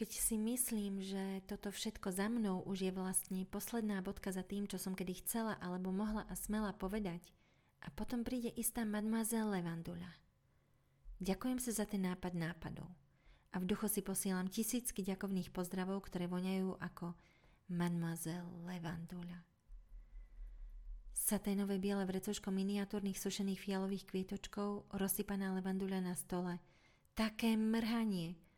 Keď si myslím, že toto všetko za mnou už je vlastne posledná bodka za tým, čo som kedy chcela alebo mohla a smela povedať, a potom príde istá mademoiselle Levandula. Ďakujem sa za ten nápad nápadov. A v duchu si posielam tisícky ďakovných pozdravov, ktoré voňajú ako mademoiselle Levandula. Saténové biele vrecoško miniatúrnych sušených fialových kvietočkov, rozsypaná levandula na stole. Také mrhanie –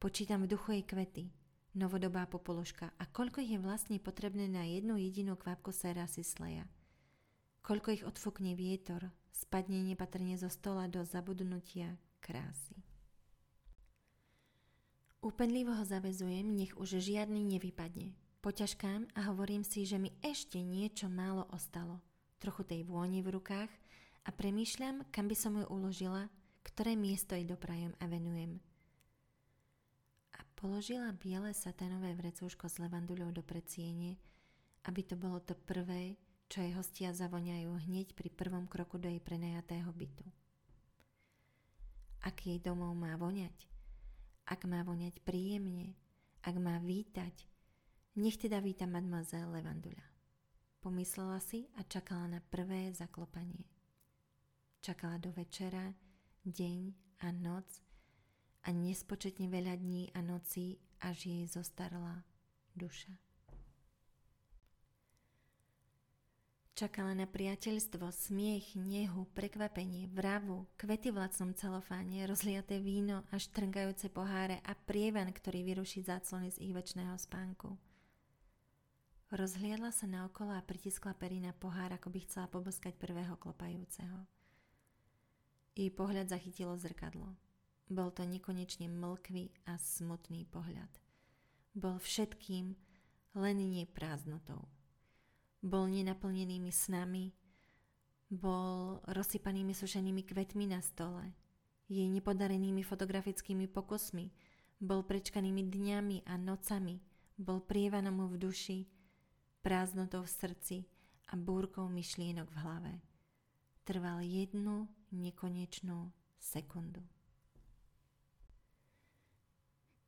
Počítam v duchu jej kvety, novodobá popoluška a koľko ich je vlastne potrebné na jednu jedinú kvapku séra Sisleja. Koľko ich odfúkne vietor, spadne nepatrne zo stola do zabudnutia krásy. Úpenlivo ho zavezujem, nech už žiadny nevypadne. Poťažkám a hovorím si, že mi ešte niečo málo ostalo. Trochu tej vôni v rukách a premýšľam, kam by som ju uložila, ktoré miesto jej doprajem a venujem – položila biele satanové vrecúško s levanduľou do predsiene, aby to bolo to prvé, čo jej hostia zavoňajú hneď pri prvom kroku do jej prenajatého bytu. Ak jej domov má voňať, ak má voňať príjemne, ak má vítať, nech teda víta mademoiselle Levanduľa. Pomyslela si a čakala na prvé zaklopanie. Čakala do večera, deň a noc, a nespočetne veľa dní a nocí, až jej zostarla duša. Čakala na priateľstvo, smiech, nehu, prekvapenie, vravu, kvety v lacnom celofáne, rozliaté víno a štrngajúce poháre a prievan, ktorý vyruší záclony z ich väčšného spánku. Rozhliadla sa naokolo a pritiskla pery na pohár, ako by chcela poboskať prvého klopajúceho. Jej pohľad zachytilo zrkadlo. Bol to nekonečne mlkvý a smutný pohľad. Bol všetkým, len nie prázdnotou. Bol nenaplnenými snami, bol rozsypanými sušenými kvetmi na stole, jej nepodarenými fotografickými pokusmi, bol prečkanými dňami a nocami, bol prievanom v duši, prázdnotou v srdci a búrkou myšlienok v hlave. Trval jednu nekonečnú sekundu.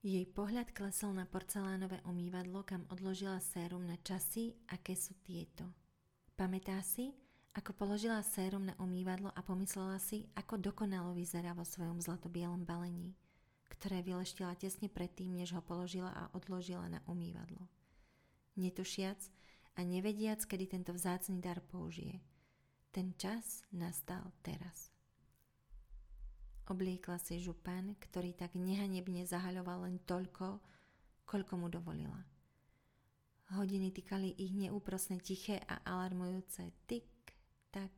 Jej pohľad klesol na porcelánové umývadlo, kam odložila sérum na časy, aké sú tieto. Pamätá si, ako položila sérum na umývadlo a pomyslela si, ako dokonalo vyzerá vo svojom zlatobielom balení, ktoré vyleštila tesne predtým, než ho položila a odložila na umývadlo. Netušiac a nevediac, kedy tento vzácný dar použije. Ten čas nastal teraz. Obliekla si župan, ktorý tak nehanebne zahaľoval len toľko, koľko mu dovolila. Hodiny týkali ich neúprosne tiché a alarmujúce tik, tak.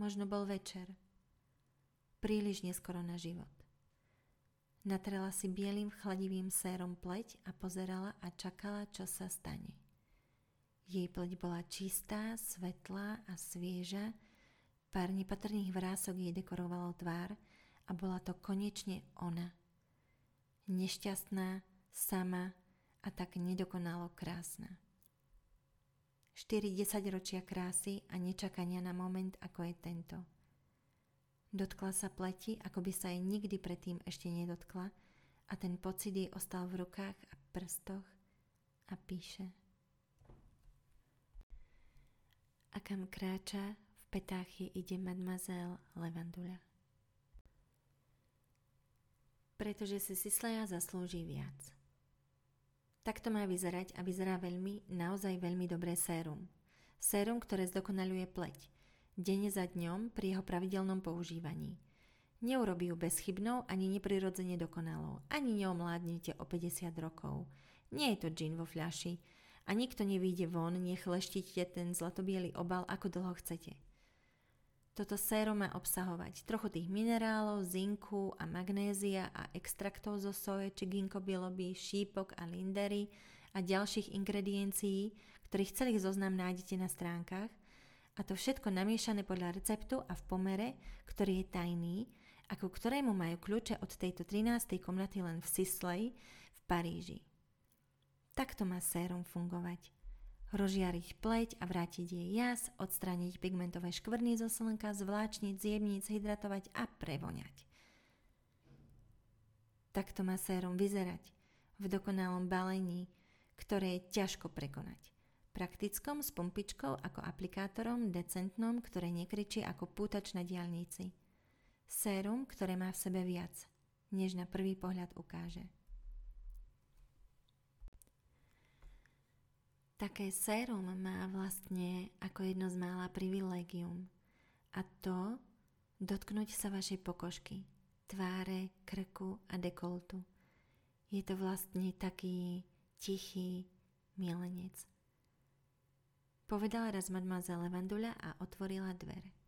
Možno bol večer. Príliš neskoro na život. Natrela si bielým chladivým sérom pleť a pozerala a čakala, čo sa stane. Jej pleť bola čistá, svetlá a svieža, Pár nepatrných vrások jej dekorovalo tvár a bola to konečne ona. Nešťastná, sama a tak nedokonalo krásna. 4 ročia krásy a nečakania na moment, ako je tento. Dotkla sa pleti, ako by sa jej nikdy predtým ešte nedotkla a ten pocit jej ostal v rukách a prstoch a píše. A kam kráča, petáchy ide mademoiselle Levandula. Pretože si Sisleja zaslúži viac. Takto má vyzerať a vyzerá veľmi, naozaj veľmi dobré sérum. Sérum, ktoré zdokonaluje pleť. Denne za dňom pri jeho pravidelnom používaní. Neurobí ju bezchybnou ani neprirodzene dokonalou. Ani neomládnete o 50 rokov. Nie je to džin vo fľaši. A nikto nevíde von, nech leštíte ten zlatobiely obal, ako dlho chcete. Toto sérum má obsahovať trochu tých minerálov, zinku a magnézia a extraktov zo soje či ginkgo biloby, šípok a lindery a ďalších ingrediencií, ktorých celých zoznam nájdete na stránkach a to všetko namiešané podľa receptu a v pomere, ktorý je tajný a ku ktorému majú kľúče od tejto 13. komnaty len v Sisley v Paríži. Takto má sérum fungovať – rozžiariť pleť a vrátiť jej jas, odstrániť pigmentové škvrny zo slnka, zvláčniť, zjemniť, hydratovať a prevoňať. Takto má sérum vyzerať v dokonalom balení, ktoré je ťažko prekonať. Praktickom s pumpičkou ako aplikátorom, decentnom, ktoré nekričí ako pútač na diálnici. Sérum, ktoré má v sebe viac, než na prvý pohľad ukáže. Také sérum má vlastne ako jedno z mála privilegium. A to dotknúť sa vašej pokožky, tváre, krku a dekoltu. Je to vlastne taký tichý milenec. Povedala raz mademoiselle Levandula a otvorila dvere.